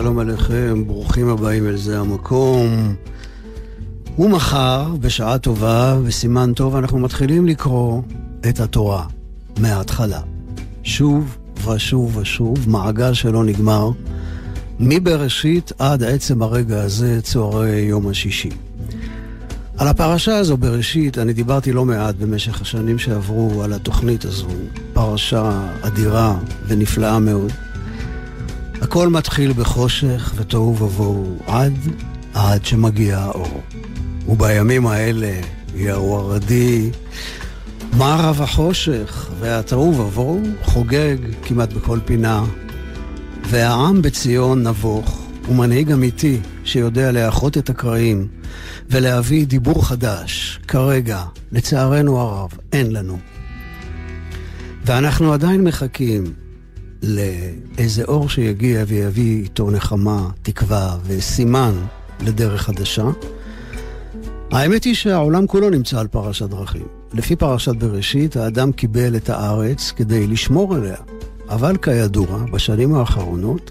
שלום עליכם, ברוכים הבאים אל זה המקום. ומחר, בשעה טובה וסימן טוב, אנחנו מתחילים לקרוא את התורה מההתחלה. שוב ושוב ושוב, מעגל שלא נגמר, מבראשית עד עצם הרגע הזה, צהרי יום השישי. על הפרשה הזו בראשית אני דיברתי לא מעט במשך השנים שעברו על התוכנית הזו, פרשה אדירה ונפלאה מאוד. הכל מתחיל בחושך ותוהו ובוהו עד, עד שמגיע האור. ובימים האלה, הרדי, מה רב החושך והתוהו ובוהו חוגג כמעט בכל פינה. והעם בציון נבוך, ומנהיג אמיתי שיודע לאחות את הקרעים ולהביא דיבור חדש. כרגע, לצערנו הרב, אין לנו. ואנחנו עדיין מחכים לאיזה אור שיגיע ויביא איתו נחמה, תקווה וסימן לדרך חדשה. האמת היא שהעולם כולו נמצא על פרשת דרכים. לפי פרשת בראשית, האדם קיבל את הארץ כדי לשמור עליה. אבל כידוע, בשנים האחרונות,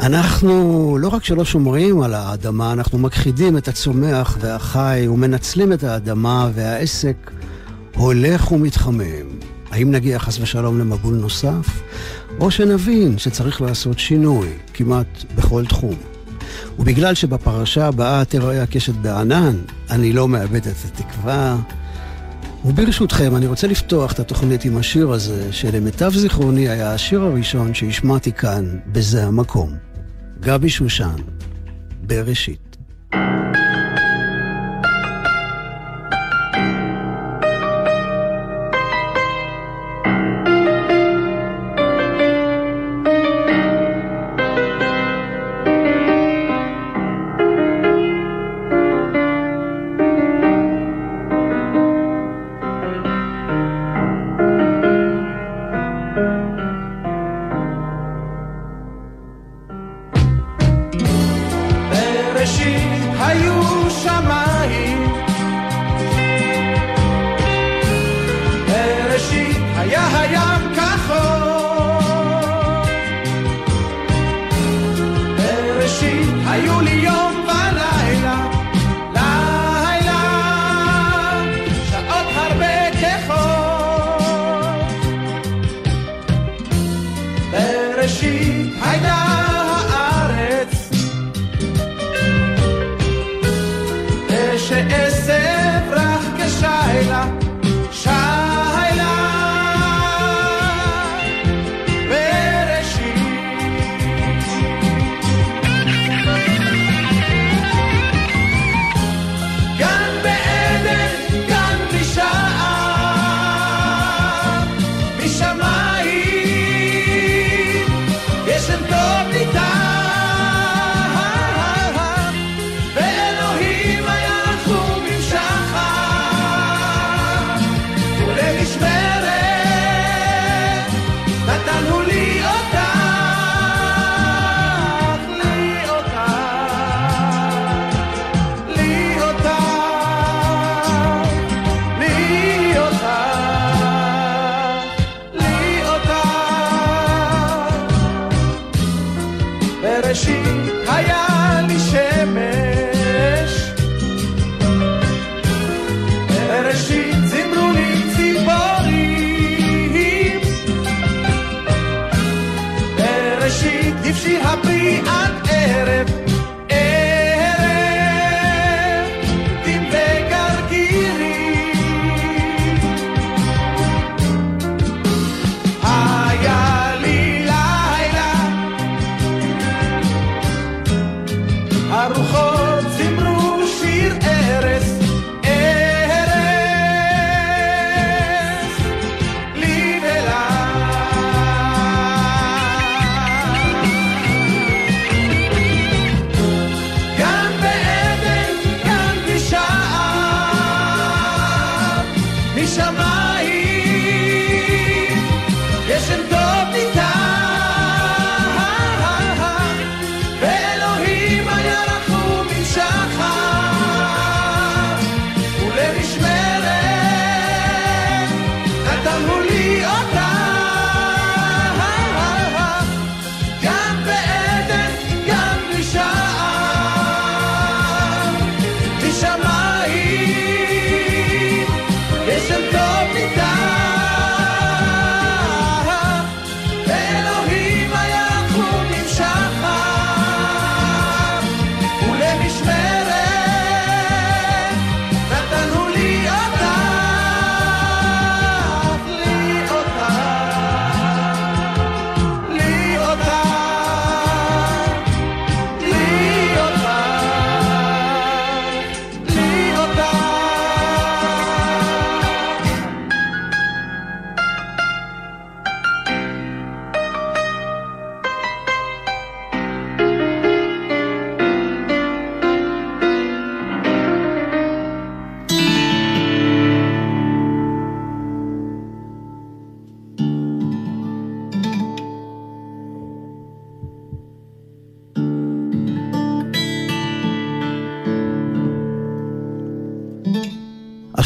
אנחנו לא רק שלא שומרים על האדמה, אנחנו מכחידים את הצומח והחי ומנצלים את האדמה והעסק הולך ומתחמם. האם נגיע חס ושלום למבול נוסף? או שנבין שצריך לעשות שינוי כמעט בכל תחום. ובגלל שבפרשה הבאה תראה הקשת בענן, אני לא מאבד את התקווה. וברשותכם, אני רוצה לפתוח את התוכנית עם השיר הזה, שלמיטב זיכרוני היה השיר הראשון שהשמעתי כאן, בזה המקום. גבי שושן, בראשית.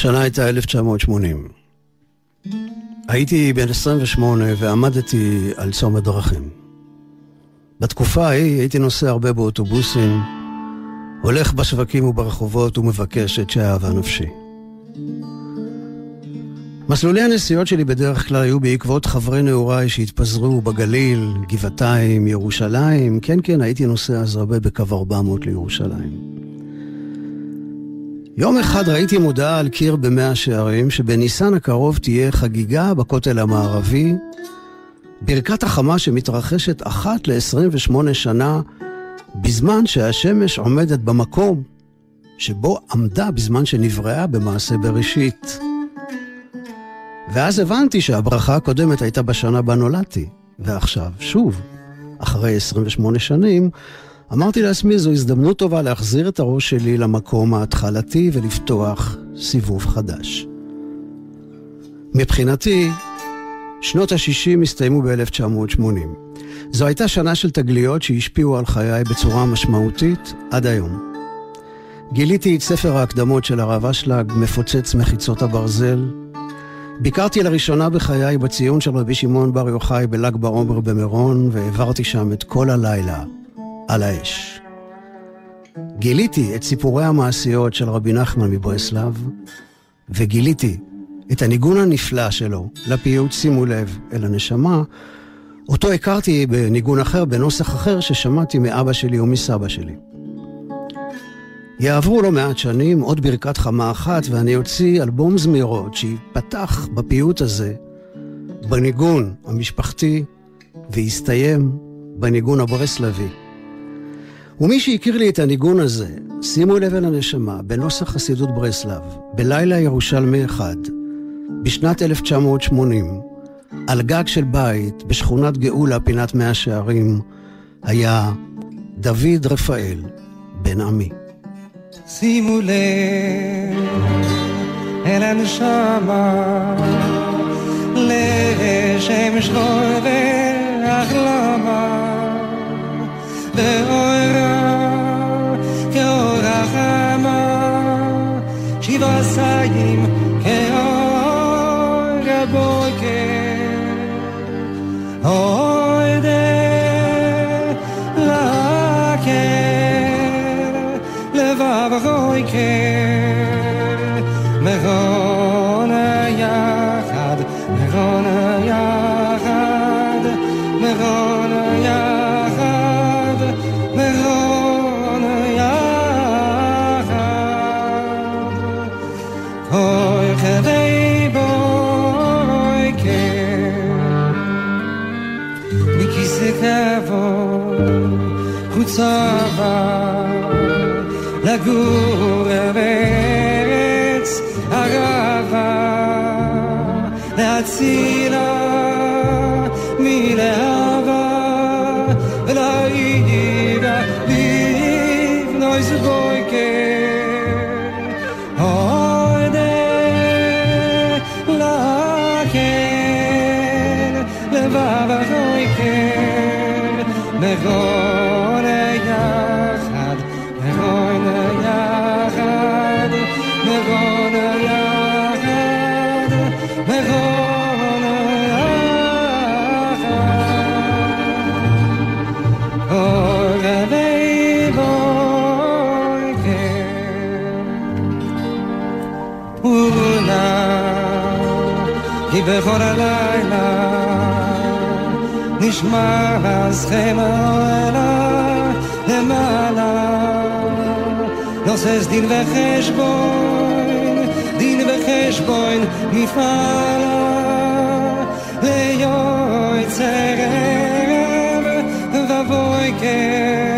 השנה הייתה 1980. הייתי בן 28 ועמדתי על צומת דרכים. בתקופה ההיא הייתי נוסע הרבה באוטובוסים, הולך בשווקים וברחובות ומבקש את שאהבה נפשי. מסלולי הנסיעות שלי בדרך כלל היו בעקבות חברי נעוריי שהתפזרו בגליל, גבעתיים, ירושלים. כן, כן, הייתי נוסע אז הרבה בקו 400 לירושלים. יום אחד ראיתי מודעה על קיר במאה שערים שבניסן הקרוב תהיה חגיגה בכותל המערבי, ברכת החמה שמתרחשת אחת ל-28 שנה בזמן שהשמש עומדת במקום שבו עמדה בזמן שנבראה במעשה בראשית. ואז הבנתי שהברכה הקודמת הייתה בשנה בה נולדתי, ועכשיו, שוב, אחרי 28 שנים, אמרתי לעצמי, זו הזדמנות טובה להחזיר את הראש שלי למקום ההתחלתי ולפתוח סיבוב חדש. מבחינתי, שנות ה-60 הסתיימו ב-1980. זו הייתה שנה של תגליות שהשפיעו על חיי בצורה משמעותית עד היום. גיליתי את ספר ההקדמות של הרב אשלג, מפוצץ מחיצות הברזל. ביקרתי לראשונה בחיי בציון של רבי שמעון בר יוחאי בל"ג בעומר במירון, והעברתי שם את כל הלילה על האש. גיליתי את סיפורי המעשיות של רבי נחמן מברסלב, וגיליתי את הניגון הנפלא שלו לפיוט שימו לב אל הנשמה, אותו הכרתי בניגון אחר, בנוסח אחר, ששמעתי מאבא שלי ומסבא שלי. יעברו לא מעט שנים, עוד ברכת חמה אחת, ואני אוציא אלבום זמירות שיפתח בפיוט הזה, בניגון המשפחתי, ויסתיים בניגון הברסלבי. ומי שהכיר לי את הניגון הזה, שימו לב אל הנשמה, בנוסח חסידות ברסלב, בלילה ירושלמי אחד, בשנת 1980, על גג של בית בשכונת גאולה, פינת מאה שערים, היה דוד רפאל, בן עמי. שימו לב אל הנשמה, לשם שכוי והחלמה, lagoon. בכל הלילה. נשמע לכם העלה למעלה. נוסס דין וחשבון דין וחשבון מפעלה. ליועץ ערב ובויקר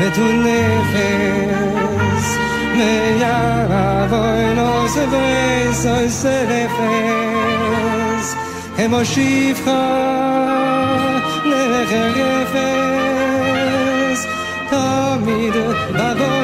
de tus lejes me llamo en los besos celefes hemos shifra de jerefes תמיד בגור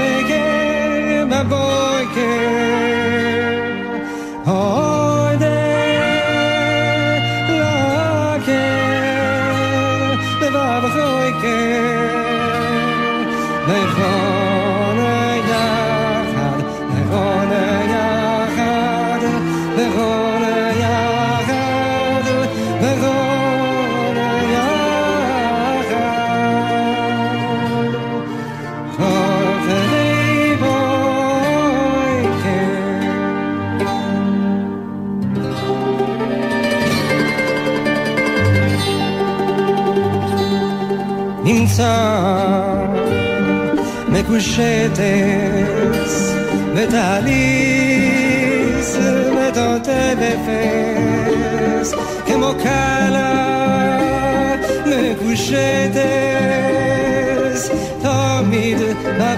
Ni sans me coucher des, mes talis, mes tentes de que mon calme me couche des, ma.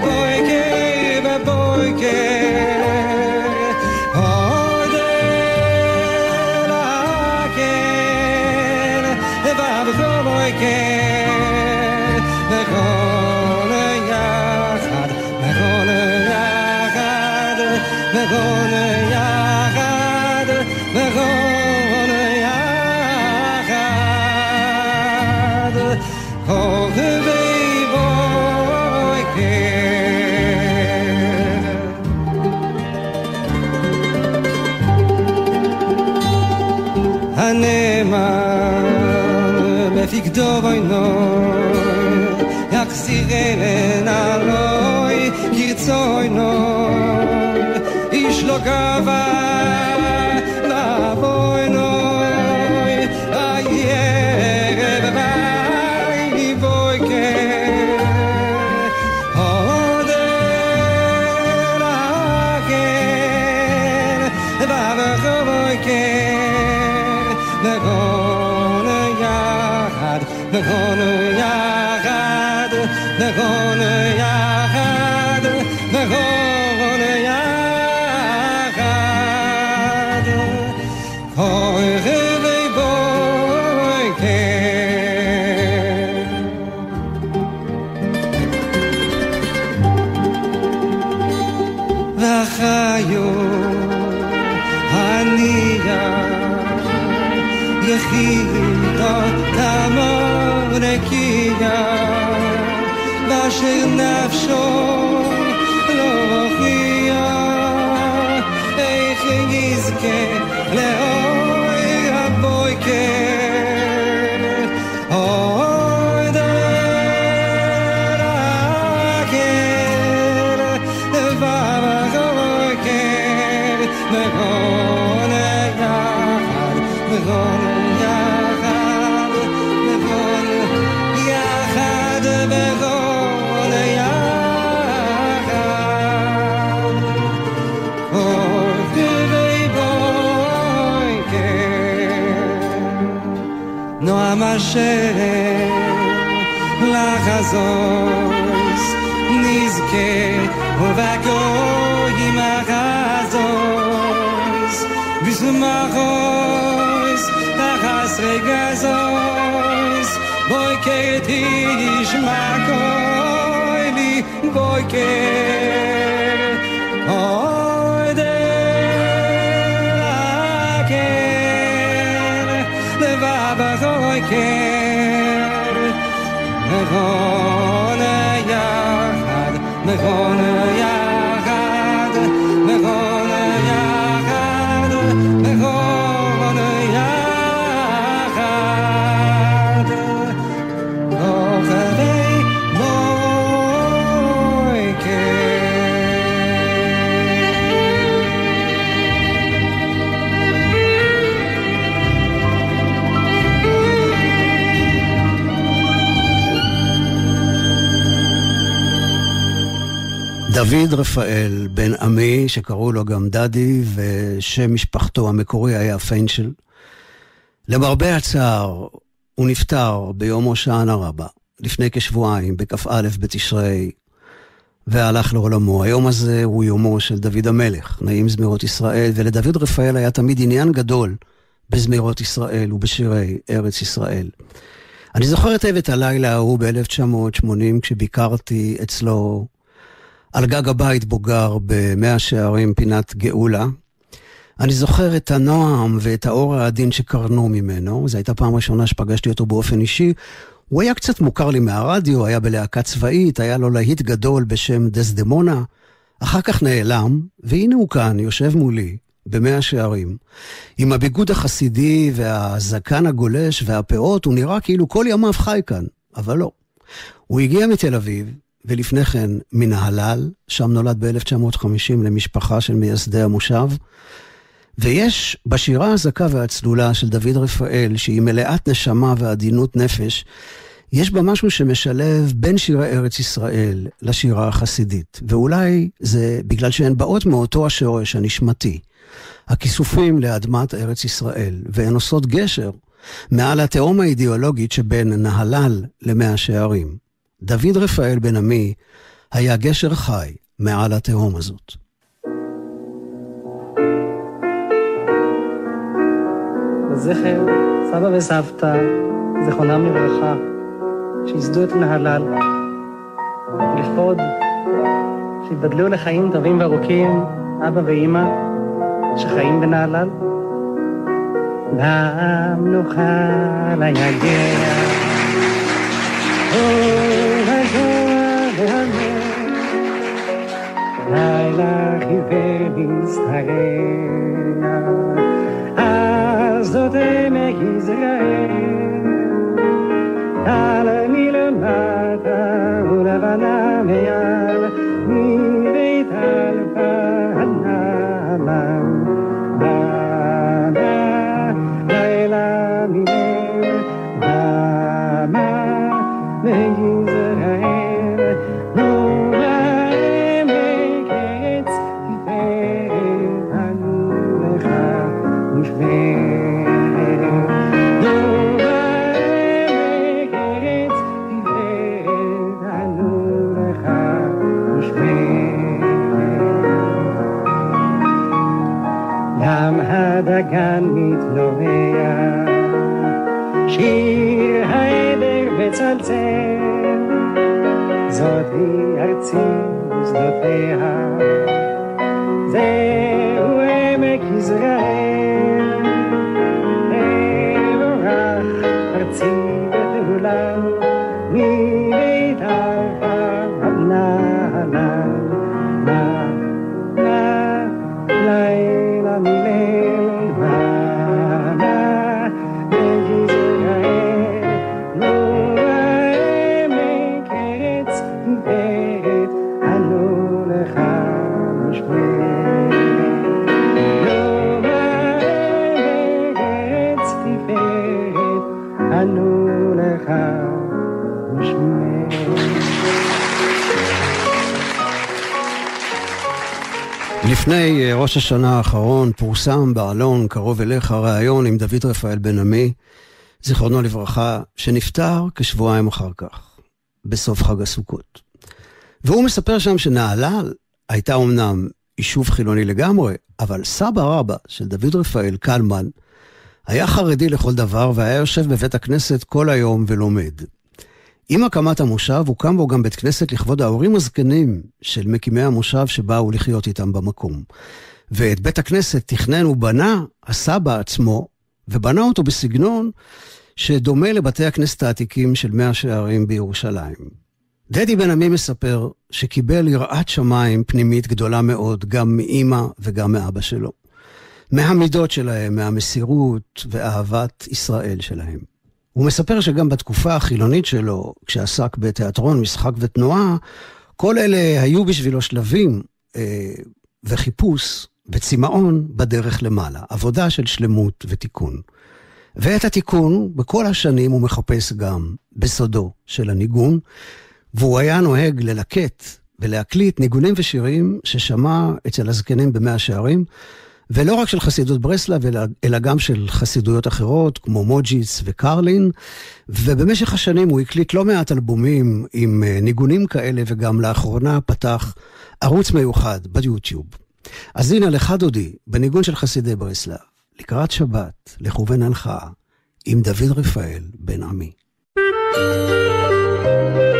ayo ania yechita tamor ekia vasher שם לחזוס נזכה ובגוי עם החזוס בשמחוס תחסרי גזוס בוי כתיש מקוי לי בוי כתיש the corner דוד רפאל, בן עמי, שקראו לו גם דדי, ושם משפחתו המקורי היה פיינשל. למרבה הצער, הוא נפטר ביום הושענא רבה, לפני כשבועיים, בכ"א בתשרי, והלך לעולמו. היום הזה הוא יומו של דוד המלך, נעים זמירות ישראל, ולדוד רפאל היה תמיד עניין גדול בזמירות ישראל ובשירי ארץ ישראל. אני זוכר היטב את הלילה ההוא ב-1980, כשביקרתי אצלו על גג הבית בו גר במאה שערים פינת גאולה. אני זוכר את הנועם ואת האור העדין שקרנו ממנו, זו הייתה פעם ראשונה שפגשתי אותו באופן אישי. הוא היה קצת מוכר לי מהרדיו, היה בלהקה צבאית, היה לו להיט גדול בשם דסדמונה. אחר כך נעלם, והנה הוא כאן, יושב מולי, במאה שערים. עם הביגוד החסידי והזקן הגולש והפאות, הוא נראה כאילו כל ימיו חי כאן, אבל לא. הוא הגיע מתל אביב, ולפני כן מנהלל, שם נולד ב-1950 למשפחה של מייסדי המושב. ויש בשירה הזכה והצלולה של דוד רפאל, שהיא מלאת נשמה ועדינות נפש, יש בה משהו שמשלב בין שירי ארץ ישראל לשירה החסידית. ואולי זה בגלל שהן באות מאותו השורש הנשמתי. הכיסופים לאדמת ארץ ישראל, והן עושות גשר מעל התהום האידיאולוגית שבין נהלל למאה שערים. דוד רפאל בן עמי היה גשר חי מעל התהום הזאת. זכר סבא וסבתא, זכרונם לברכה, שייסדו את נהלל, לכבוד שיבדלו לחיים טובים וארוכים, אבא ואימא, שחיים בנהלל. נוכל ליגע, Laila Riveris Tarena Az do demek İsrail Alamil Mata Ulavana Meyan the fair. לפני אה, ראש השנה האחרון פורסם בעלון קרוב אליך ראיון עם דוד רפאל בן עמי, זיכרונו לברכה, שנפטר כשבועיים אחר כך, בסוף חג הסוכות. והוא מספר שם שנהלל הייתה אמנם יישוב חילוני לגמרי, אבל סבא רבא של דוד רפאל, קלמן, היה חרדי לכל דבר והיה יושב בבית הכנסת כל היום ולומד. עם הקמת המושב הוקם בו גם בית כנסת לכבוד ההורים הזקנים של מקימי המושב שבאו לחיות איתם במקום. ואת בית הכנסת תכנן ובנה הסבא עצמו, ובנה אותו בסגנון שדומה לבתי הכנסת העתיקים של מאה שערים בירושלים. דדי בן עמי מספר שקיבל יראת שמיים פנימית גדולה מאוד, גם מאימא וגם מאבא שלו. מהמידות שלהם, מהמסירות ואהבת ישראל שלהם. הוא מספר שגם בתקופה החילונית שלו, כשעסק בתיאטרון, משחק ותנועה, כל אלה היו בשבילו שלבים אה, וחיפוש וצמאון בדרך למעלה, עבודה של שלמות ותיקון. ואת התיקון, בכל השנים הוא מחפש גם בסודו של הניגון, והוא היה נוהג ללקט ולהקליט ניגונים ושירים ששמע אצל הזקנים במאה שערים, ולא רק של חסידות ברסלב, אלא, אלא גם של חסידויות אחרות, כמו מוג'יס וקרלין. ובמשך השנים הוא הקליט לא מעט אלבומים עם אה, ניגונים כאלה, וגם לאחרונה פתח ערוץ מיוחד ביוטיוב. אז הנה לך דודי, בניגון של חסידי ברסלב, לקראת שבת, לכוון הלכה, עם דוד רפאל בן עמי. בריאיון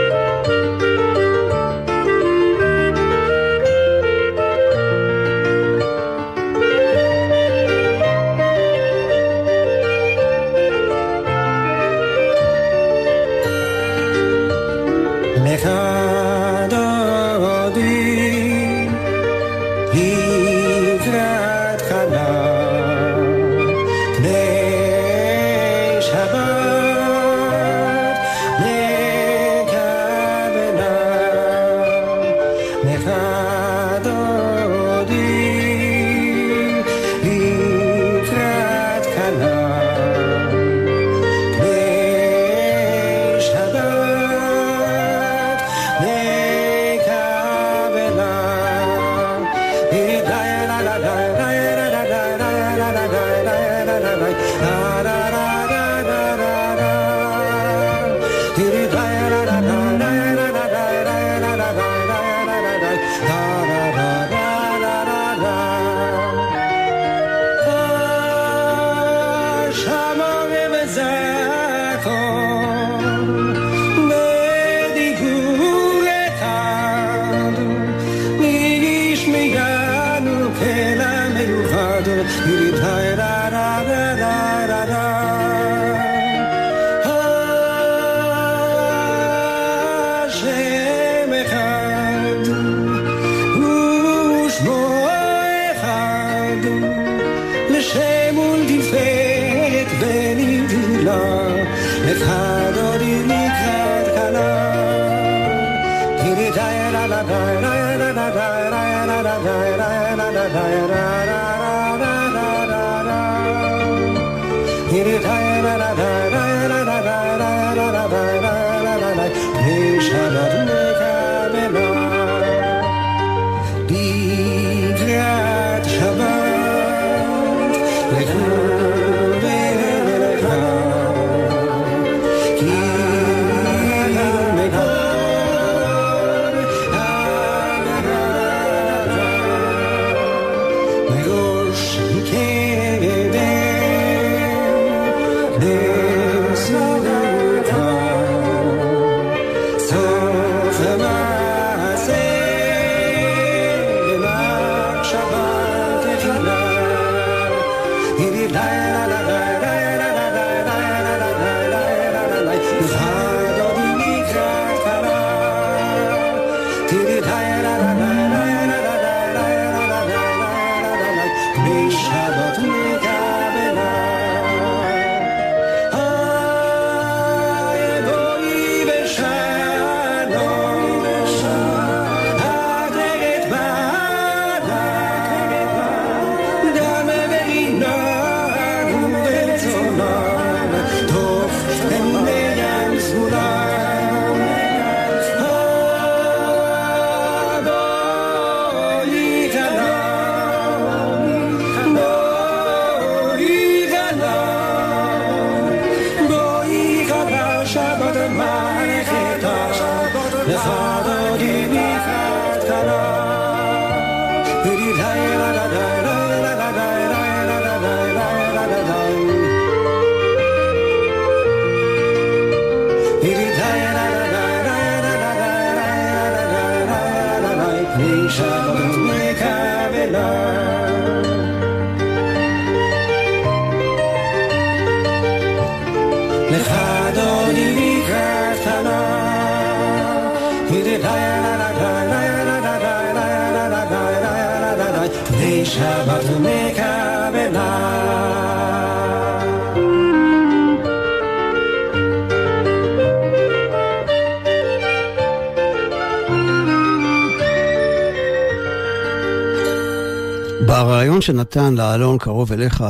שנתן לאלון קרוב אליך,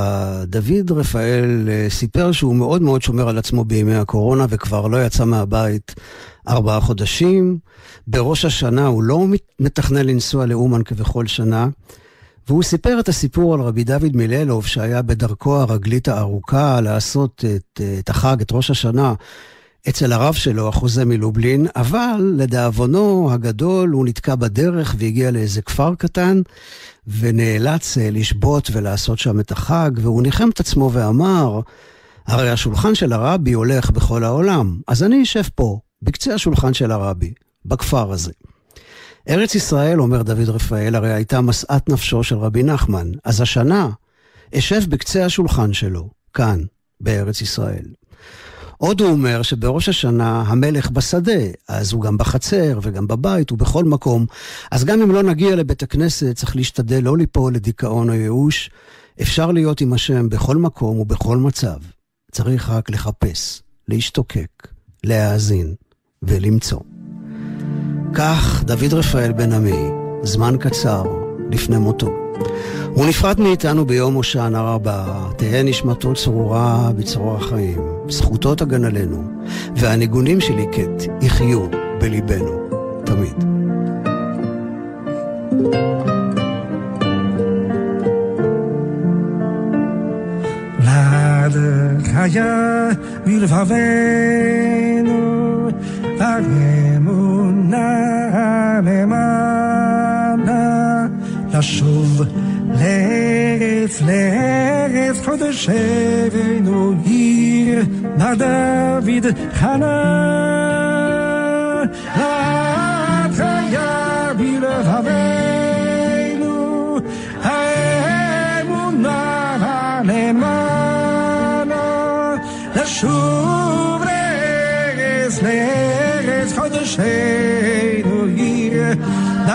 דוד רפאל אה, סיפר שהוא מאוד מאוד שומר על עצמו בימי הקורונה וכבר לא יצא מהבית ארבעה חודשים. בראש השנה הוא לא מתכנן לנסוע לאומן כבכל שנה, והוא סיפר את הסיפור על רבי דוד מיללוב, שהיה בדרכו הרגלית הארוכה לעשות את, את החג, את ראש השנה, אצל הרב שלו, החוזה מלובלין, אבל לדאבונו הגדול הוא נתקע בדרך והגיע לאיזה כפר קטן, ונאלץ אה, לשבות ולעשות שם את החג, והוא ניחם את עצמו ואמר, הרי השולחן של הרבי הולך בכל העולם, אז אני אשב פה, בקצה השולחן של הרבי, בכפר הזה. ארץ ישראל, אומר דוד רפאל, הרי הייתה משאת נפשו של רבי נחמן, אז השנה אשב בקצה השולחן שלו, כאן, בארץ ישראל. עוד הוא אומר שבראש השנה המלך בשדה, אז הוא גם בחצר וגם בבית ובכל מקום. אז גם אם לא נגיע לבית הכנסת, צריך להשתדל לא ליפול לדיכאון או ייאוש. אפשר להיות עם השם בכל מקום ובכל מצב. צריך רק לחפש, להשתוקק, להאזין ולמצוא. כך דוד רפאל בן עמי, זמן קצר לפני מותו. הוא נפרד מאיתנו ביום הושענא רבה, תהא נשמתו צרורה בצרור החיים, זכותו תגן עלינו, והניגונים של ליקט יחיו בליבנו תמיד. חיה מלבבנו, האמונה למענה, לשוב לארץ, לארץ קודשנו, עיר דוד חנה. את חיה בלבבנו, האמונה למענה, לשוב לארץ, לארץ קודשנו, עיר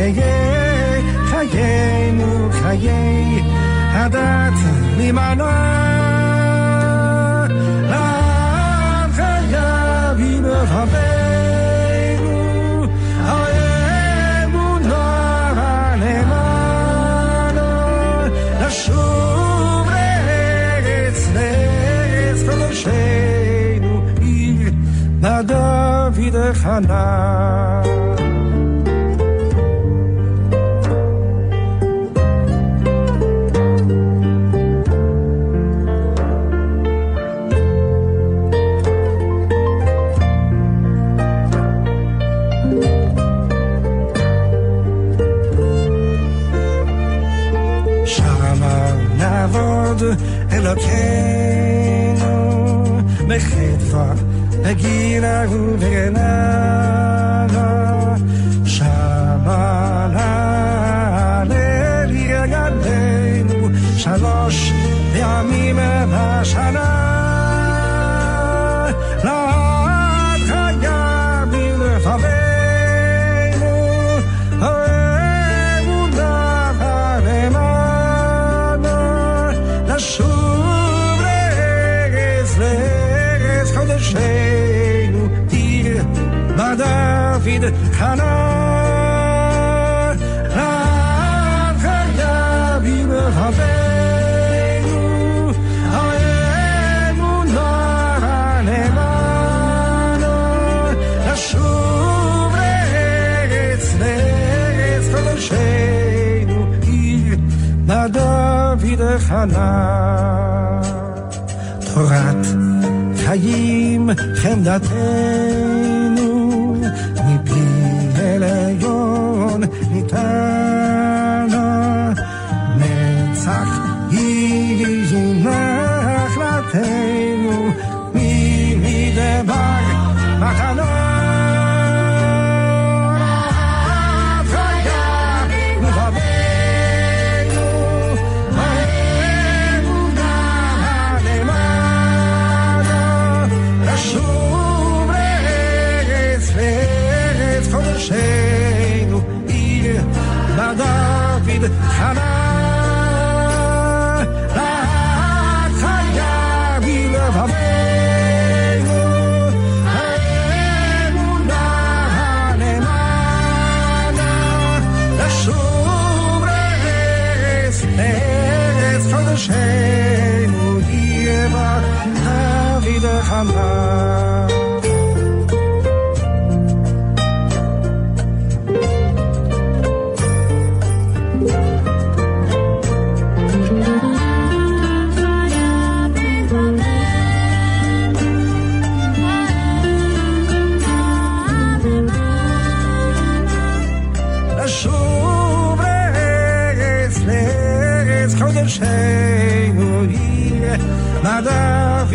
יחיה חיינו חיי הדת למענה. לעם חיה בלבבנו, האמונה למעלה, לשוב לארץ, לארץ קודשנו, עיר דוד חנה. Regina Regina בדוד חנה. לעד חיה בלבבנו, האמונה למעלה, לשוב לארץ, לארץ קודשנו, עיר דוד חנה. תורת חיים חמדתנו,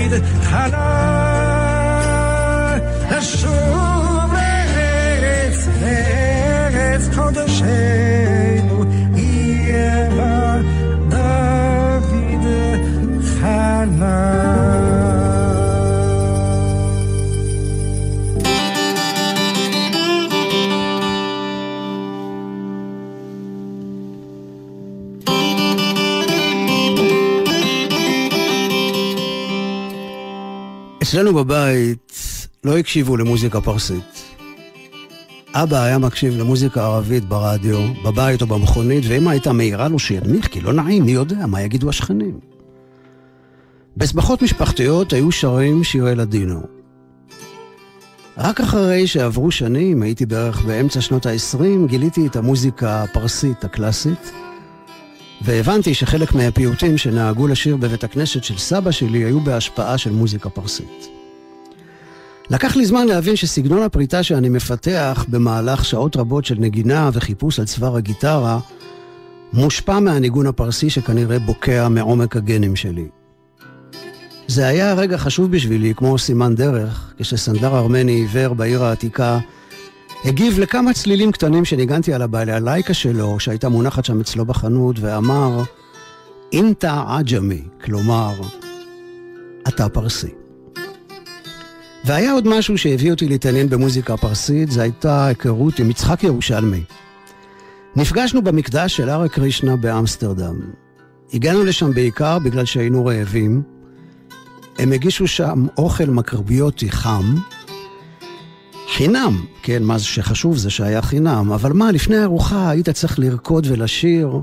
need. אצלנו בבית לא הקשיבו למוזיקה פרסית. אבא היה מקשיב למוזיקה ערבית ברדיו, בבית או במכונית, ואמא הייתה מעירה לו שינמיך, כי לא נעים, מי יודע, מה יגידו השכנים. בשמחות משפחתיות היו שרים שירי לדינו. רק אחרי שעברו שנים, הייתי בערך באמצע שנות ה-20, גיליתי את המוזיקה הפרסית הקלאסית, והבנתי שחלק מהפיוטים שנהגו לשיר בבית הכנסת של סבא שלי היו בהשפעה של מוזיקה פרסית. לקח לי זמן להבין שסגנון הפריטה שאני מפתח במהלך שעות רבות של נגינה וחיפוש על צוואר הגיטרה מושפע מהניגון הפרסי שכנראה בוקע מעומק הגנים שלי. זה היה רגע חשוב בשבילי, כמו סימן דרך, כשסנדר ארמני עיוור בעיר העתיקה הגיב לכמה צלילים קטנים שניגנתי על הבעלייקה שלו, שהייתה מונחת שם אצלו בחנות, ואמר, אינטה עג'מי, כלומר, אתה פרסי. והיה עוד משהו שהביא אותי להתעניין במוזיקה פרסית, זו הייתה היכרות עם יצחק ירושלמי. נפגשנו במקדש של הרה קרישנה באמסטרדם. הגענו לשם בעיקר בגלל שהיינו רעבים. הם הגישו שם אוכל מקרביוטי חם, חינם, כן, מה שחשוב זה שהיה חינם, אבל מה, לפני הארוחה היית צריך לרקוד ולשיר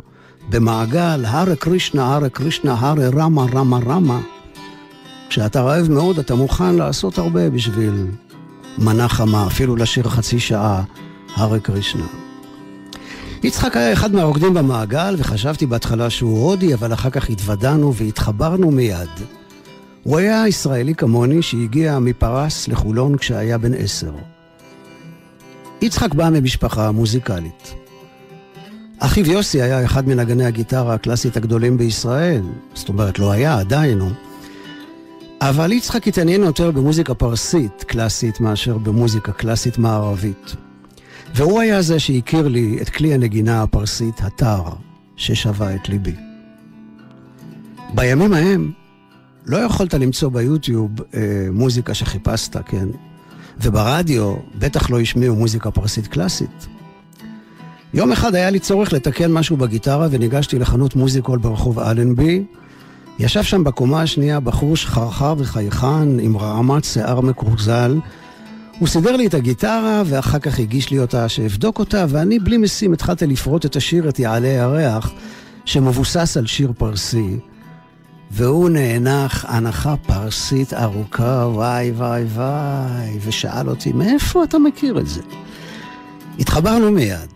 במעגל, הרה קרישנה, הרה קרישנה, הרה רמה, רמה, רמה. כשאתה רעב מאוד, אתה מוכן לעשות הרבה בשביל מנה חמה, אפילו לשיר חצי שעה, הרה קרישנה. יצחק היה אחד מהרוקדים במעגל, וחשבתי בהתחלה שהוא הודי, אבל אחר כך התוודענו והתחברנו מיד. הוא היה ישראלי כמוני שהגיע מפרס לחולון כשהיה בן עשר. יצחק בא ממשפחה מוזיקלית. אחיו יוסי היה אחד מנגני הגיטרה הקלאסית הגדולים בישראל, זאת אומרת, לא היה, עדיין הוא. אבל יצחק התעניין יותר במוזיקה פרסית קלאסית מאשר במוזיקה קלאסית מערבית. והוא היה זה שהכיר לי את כלי הנגינה הפרסית, הטר, ששבה את ליבי. בימים ההם לא יכולת למצוא ביוטיוב אה, מוזיקה שחיפשת, כן? וברדיו בטח לא השמיעו מוזיקה פרסית קלאסית. יום אחד היה לי צורך לתקן משהו בגיטרה וניגשתי לחנות מוזיקול ברחוב אלנבי. ישב שם בקומה השנייה בחור שחרחר וחייכן עם רעמת שיער מקורזל. הוא סידר לי את הגיטרה ואחר כך הגיש לי אותה שאבדוק אותה ואני בלי משים התחלתי לפרוט את השיר את יעלה ירח שמבוסס על שיר פרסי. והוא נאנח הנחה פרסית ארוכה, וואי וואי וואי, ושאל אותי, מאיפה אתה מכיר את זה? התחברנו מיד,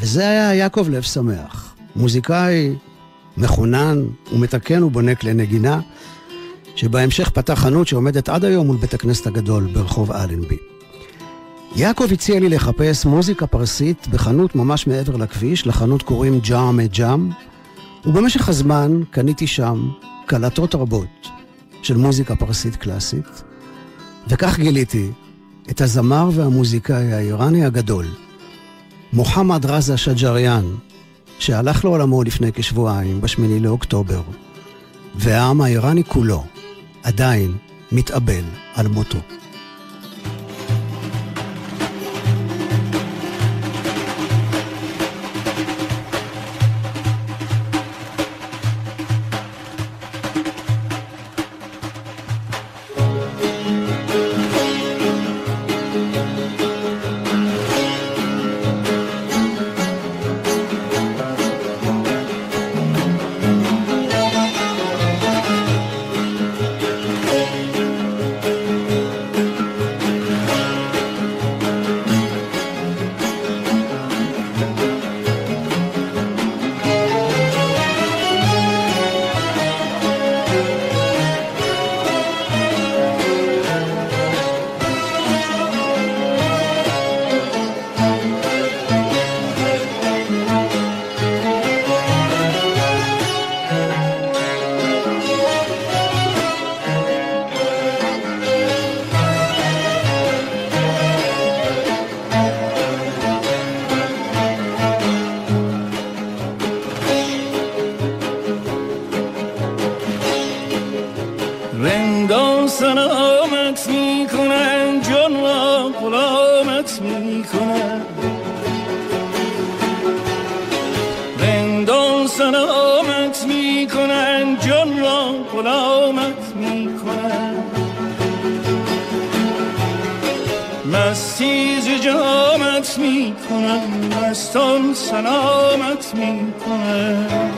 וזה היה יעקב לב שמח, מוזיקאי מחונן ומתקן ובונה כלי נגינה, שבהמשך פתח חנות שעומדת עד היום מול בית הכנסת הגדול ברחוב אלנבי. יעקב הציע לי לחפש מוזיקה פרסית בחנות ממש מעבר לכביש, לחנות קוראים ג'אם אה ג'אם, ובמשך הזמן קניתי שם קלטות רבות של מוזיקה פרסית קלאסית, וכך גיליתי את הזמר והמוזיקאי האיראני הגדול, מוחמד רזה שג'ריאן, שהלך לעולמו לפני כשבועיים, בשמיני לאוקטובר, והעם האיראני כולו עדיין מתאבל על מותו. سلامت می‌کنن جان را غلامت می‌کنن. رندان سلامت می‌کنن جان را غلامت می‌کنن. مستی جامت می‌کنن مستان سلامت می‌کنن.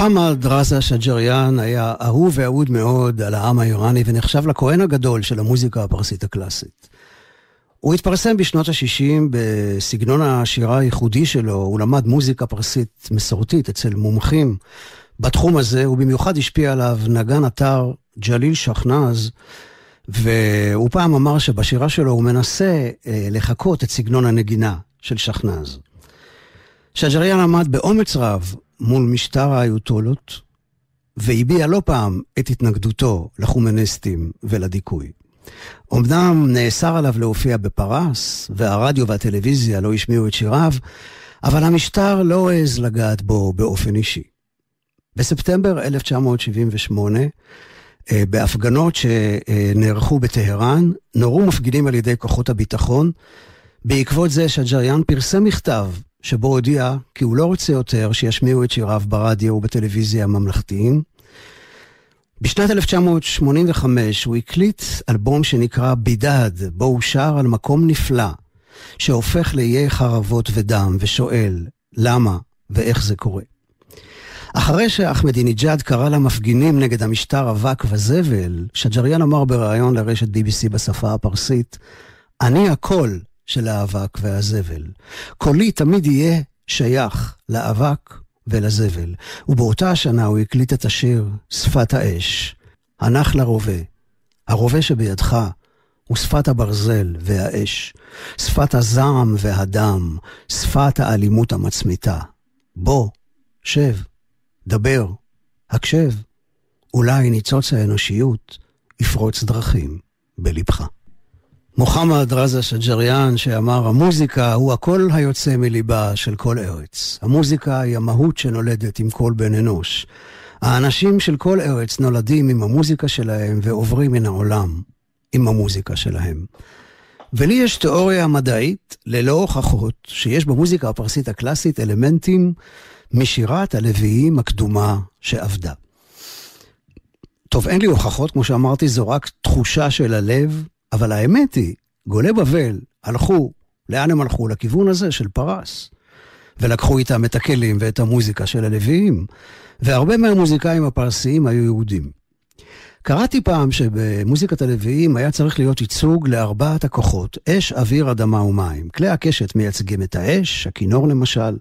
מוחמד רזה שג'ריאן היה אהוב ואהוד מאוד על העם האיראני ונחשב לכהן הגדול של המוזיקה הפרסית הקלאסית. הוא התפרסם בשנות ה-60 בסגנון השירה הייחודי שלו, הוא למד מוזיקה פרסית מסורתית אצל מומחים בתחום הזה, ובמיוחד השפיע עליו נגן אתר ג'ליל שכנז, והוא פעם אמר שבשירה שלו הוא מנסה אה, לחקות את סגנון הנגינה של שכנז. שג'ריאן עמד באומץ רב מול משטר האיוטולות, והביע לא פעם את התנגדותו לחומניסטים ולדיכוי. אמנם נאסר עליו להופיע בפרס, והרדיו והטלוויזיה לא השמיעו את שיריו, אבל המשטר לא העז לגעת בו באופן אישי. בספטמבר 1978, אה, בהפגנות שנערכו בטהרן, נורו מפגינים על ידי כוחות הביטחון. בעקבות זה שג'ריאן פרסם מכתב שבו הודיע כי הוא לא רוצה יותר שישמיעו את שיריו ברדיו ובטלוויזיה הממלכתיים. בשנת 1985 הוא הקליט אלבום שנקרא בידד, בו הוא שר על מקום נפלא, שהופך לאיי חרבות ודם, ושואל למה ואיך זה קורה. אחרי שאחמדינג'אד קרא למפגינים נגד המשטר אבק וזבל, שג'ריאן אמר בריאיון לרשת BBC בשפה הפרסית, אני הקול של האבק והזבל. קולי תמיד יהיה שייך לאבק ולזבל. ובאותה השנה הוא הקליט את השיר "שפת האש", הנח לרובה, הרובה שבידך הוא שפת הברזל והאש, שפת הזעם והדם, שפת האלימות המצמיתה. בוא, שב, דבר, הקשב, אולי ניצוץ האנושיות יפרוץ דרכים בלבך. מוחמד רזה שג'ריאן שאמר, המוזיקה הוא הקול היוצא מליבה של כל ארץ. המוזיקה היא המהות שנולדת עם כל בן אנוש. האנשים של כל ארץ נולדים עם המוזיקה שלהם ועוברים מן העולם עם המוזיקה שלהם. ולי יש תיאוריה מדעית, ללא הוכחות, שיש במוזיקה הפרסית הקלאסית אלמנטים משירת הלוויים הקדומה שעבדה. טוב, אין לי הוכחות, כמו שאמרתי, זו רק תחושה של הלב, אבל האמת היא, גולי בבל הלכו, לאן הם הלכו? לכיוון הזה של פרס. ולקחו איתם את הכלים ואת המוזיקה של הלוויים, והרבה מהמוזיקאים הפרסיים היו יהודים. קראתי פעם שבמוזיקת הלוויים היה צריך להיות ייצוג לארבעת הכוחות, אש, אוויר, אדמה ומים. כלי הקשת מייצגים את האש, הכינור למשל,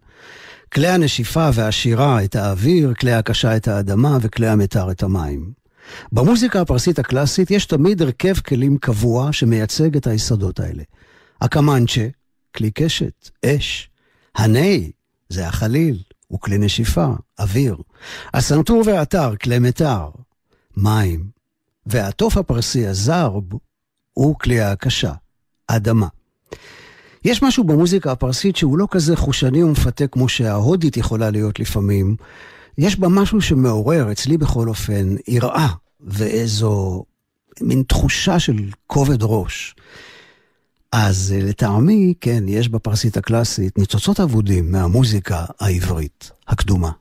כלי הנשיפה והשירה את האוויר, כלי הקשה את האדמה וכלי המתר את המים. במוזיקה הפרסית הקלאסית יש תמיד הרכב כלים קבוע שמייצג את היסודות האלה. הקמנצ'ה, כלי קשת, אש. הני, זה החליל, הוא כלי נשיפה, אוויר. הסנטור והאתר, כלי מתר, מים. והתוף הפרסי הזרב הוא כלי ההקשה, אדמה. יש משהו במוזיקה הפרסית שהוא לא כזה חושני ומפתה כמו שההודית יכולה להיות לפעמים. יש בה משהו שמעורר, אצלי בכל אופן, יראה ואיזו מין תחושה של כובד ראש. אז לטעמי, כן, יש בפרסית הקלאסית ניצוצות אבודים מהמוזיקה העברית הקדומה.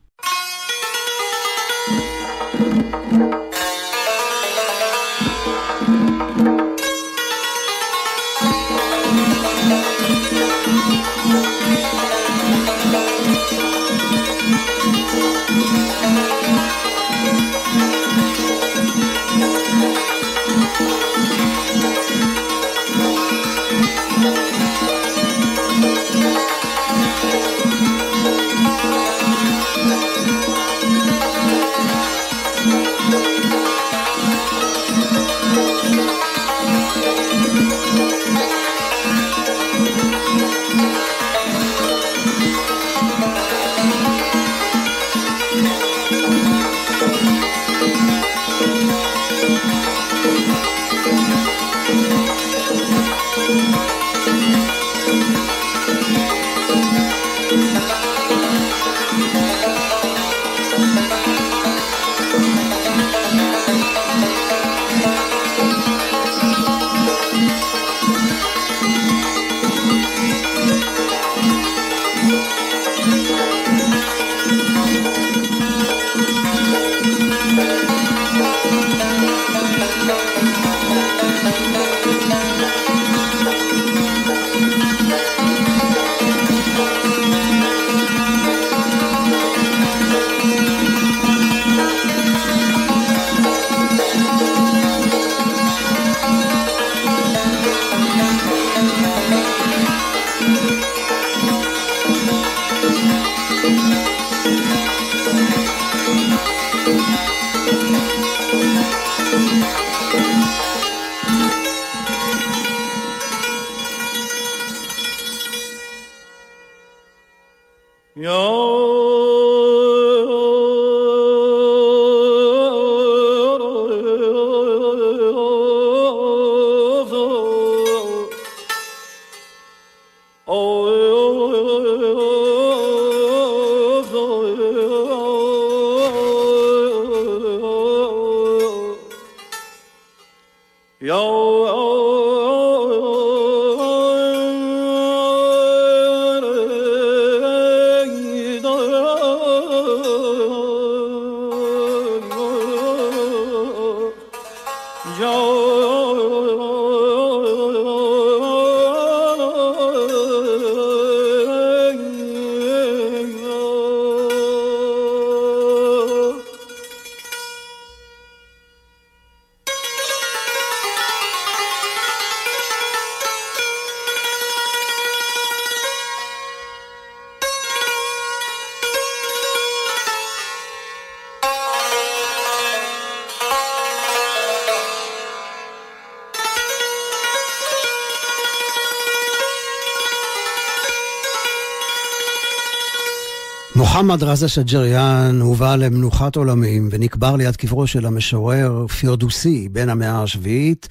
מוחמד רזה שג'ריאן הובא למנוחת עולמים ונקבר ליד קברו של המשורר פירדוסי בן המאה השביעית,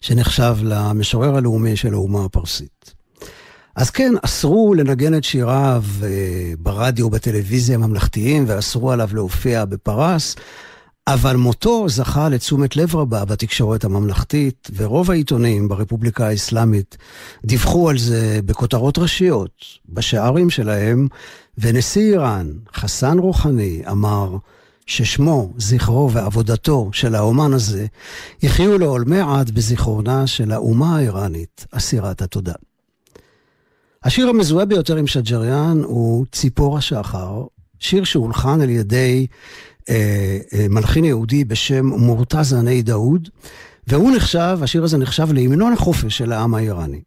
שנחשב למשורר הלאומי של האומה הפרסית. אז כן, אסרו לנגן את שיריו אה, ברדיו ובטלוויזיה הממלכתיים ואסרו עליו להופיע בפרס, אבל מותו זכה לתשומת לב רבה בתקשורת הממלכתית, ורוב העיתונים ברפובליקה האסלאמית דיווחו על זה בכותרות ראשיות, בשערים שלהם, ונשיא איראן, חסן רוחני, אמר ששמו, זכרו ועבודתו של האומן הזה יחיו לעולמי עד בזיכרונה של האומה האיראנית, אסירת התודה. השיר המזוהה ביותר עם שג'ריאן הוא ציפור השחר, שיר שהולחן על ידי מלחין יהודי בשם מורתזה ני דאוד, והוא נחשב, השיר הזה נחשב להמנון החופש של העם האיראני.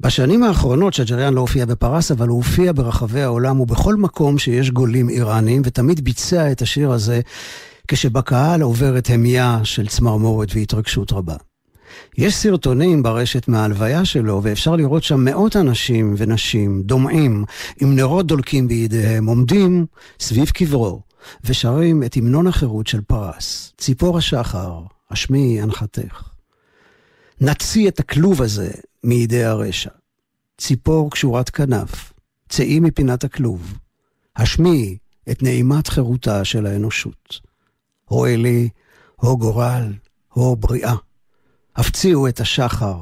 בשנים האחרונות שג'ריאן לא הופיע בפרס, אבל הוא הופיע ברחבי העולם ובכל מקום שיש גולים איראנים, ותמיד ביצע את השיר הזה כשבקהל עוברת המיה של צמרמורת והתרגשות רבה. יש סרטונים ברשת מההלוויה שלו, ואפשר לראות שם מאות אנשים ונשים דומעים עם נרות דולקים בידיהם, עומדים סביב קברו, ושרים את המנון החירות של פרס, ציפור השחר, השמי הנחתך. נציא את הכלוב הזה מידי הרשע. ציפור קשורת כנף, צאי מפינת הכלוב. השמי את נעימת חירותה של האנושות. הו אלי, הו גורל, הו בריאה. הפציעו את השחר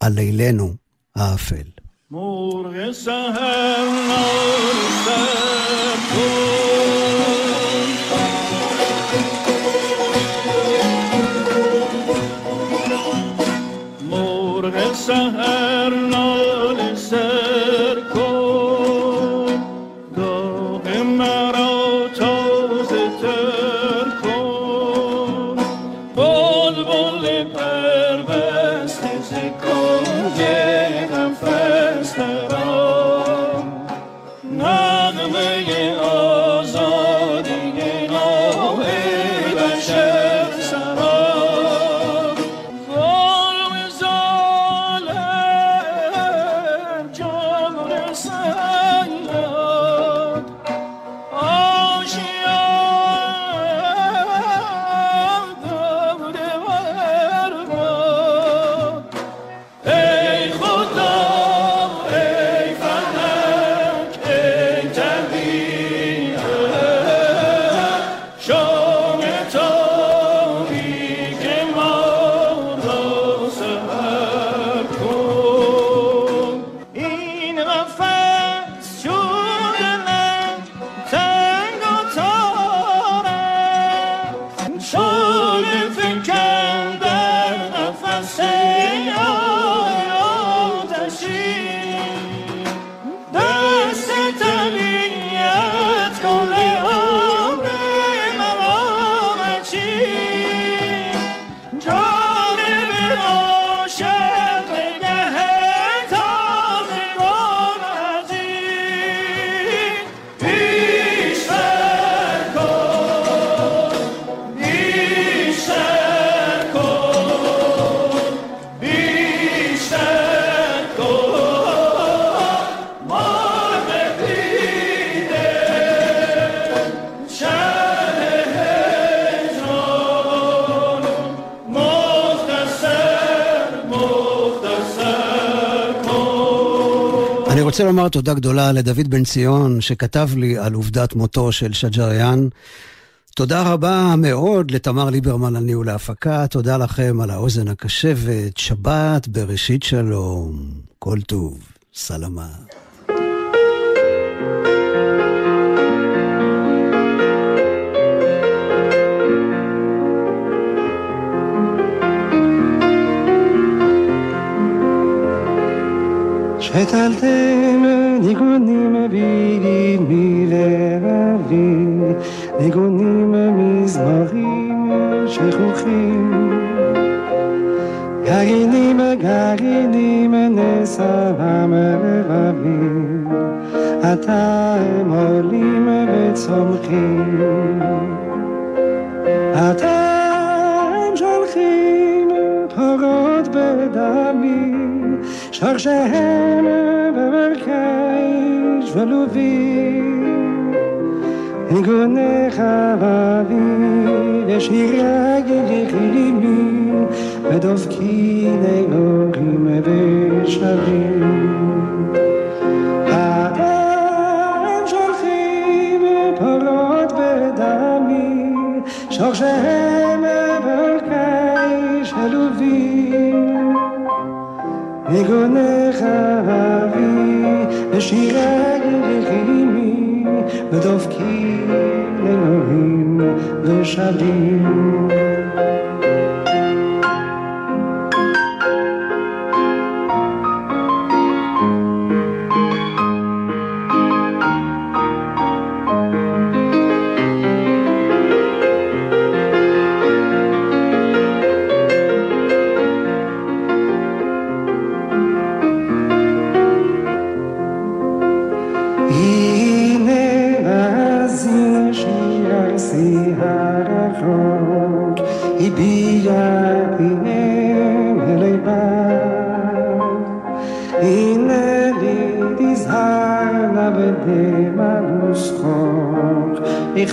על לילנו האפל. מור Morgen sein, morgen sein, seherler גדולה לדוד בן ציון, שכתב לי על עובדת מותו של שג'ריאן. תודה רבה מאוד לתמר ליברמן על ניהול ההפקה, תודה לכם על האוזן הקשבת, שבת בראשית שלום, כל טוב, סלמה. שתלתם ניגונים וידים מלבבי, ניגונים מזמרים שכוחים. גרעינים גרעינים נסם לבבי, אתם עולים וצומחים. אתם שורשיהם במרכז ולובים ניגוני חבבי ושירי גילימי ודופקים אלוהים ושבים אתם שולחים פרות בדמי שורשיהם במרכז ניגוני חבבי ושירי גילימי ודופקים אלוהים ושבים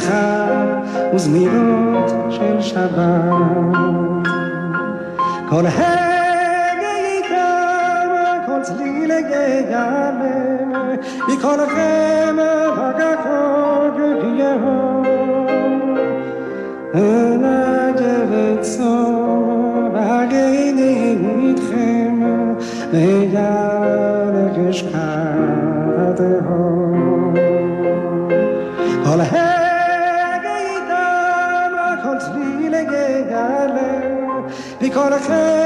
איכה וזמירות של שבת. כל הגה יקם, כל צליל ייעלם, מכל לכם הגחוג יהום. אנגב צום, והגני איתכם, ויעלך אשכת because I.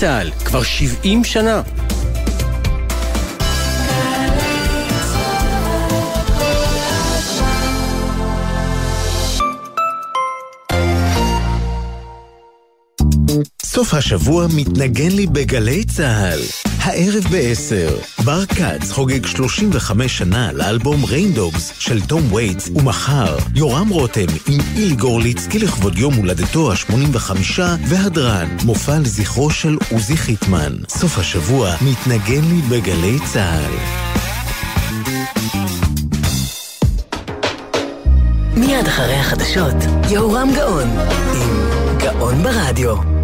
צה"ל, כבר 70 שנה. סוף השבוע מתנגן לי בגלי צה"ל. הערב ב-10, בר כץ חוגג 35 שנה לאלבום Rain Dogs של תום וייטס, ומחר יורם רותם עם אילי גורליצקי לכבוד יום הולדתו ה-85, והדרן, מופע לזכרו של עוזי חיטמן. סוף השבוע מתנגן לי בגלי צה"ל. מיד אחרי החדשות, יהורם גאון, עם גאון ברדיו.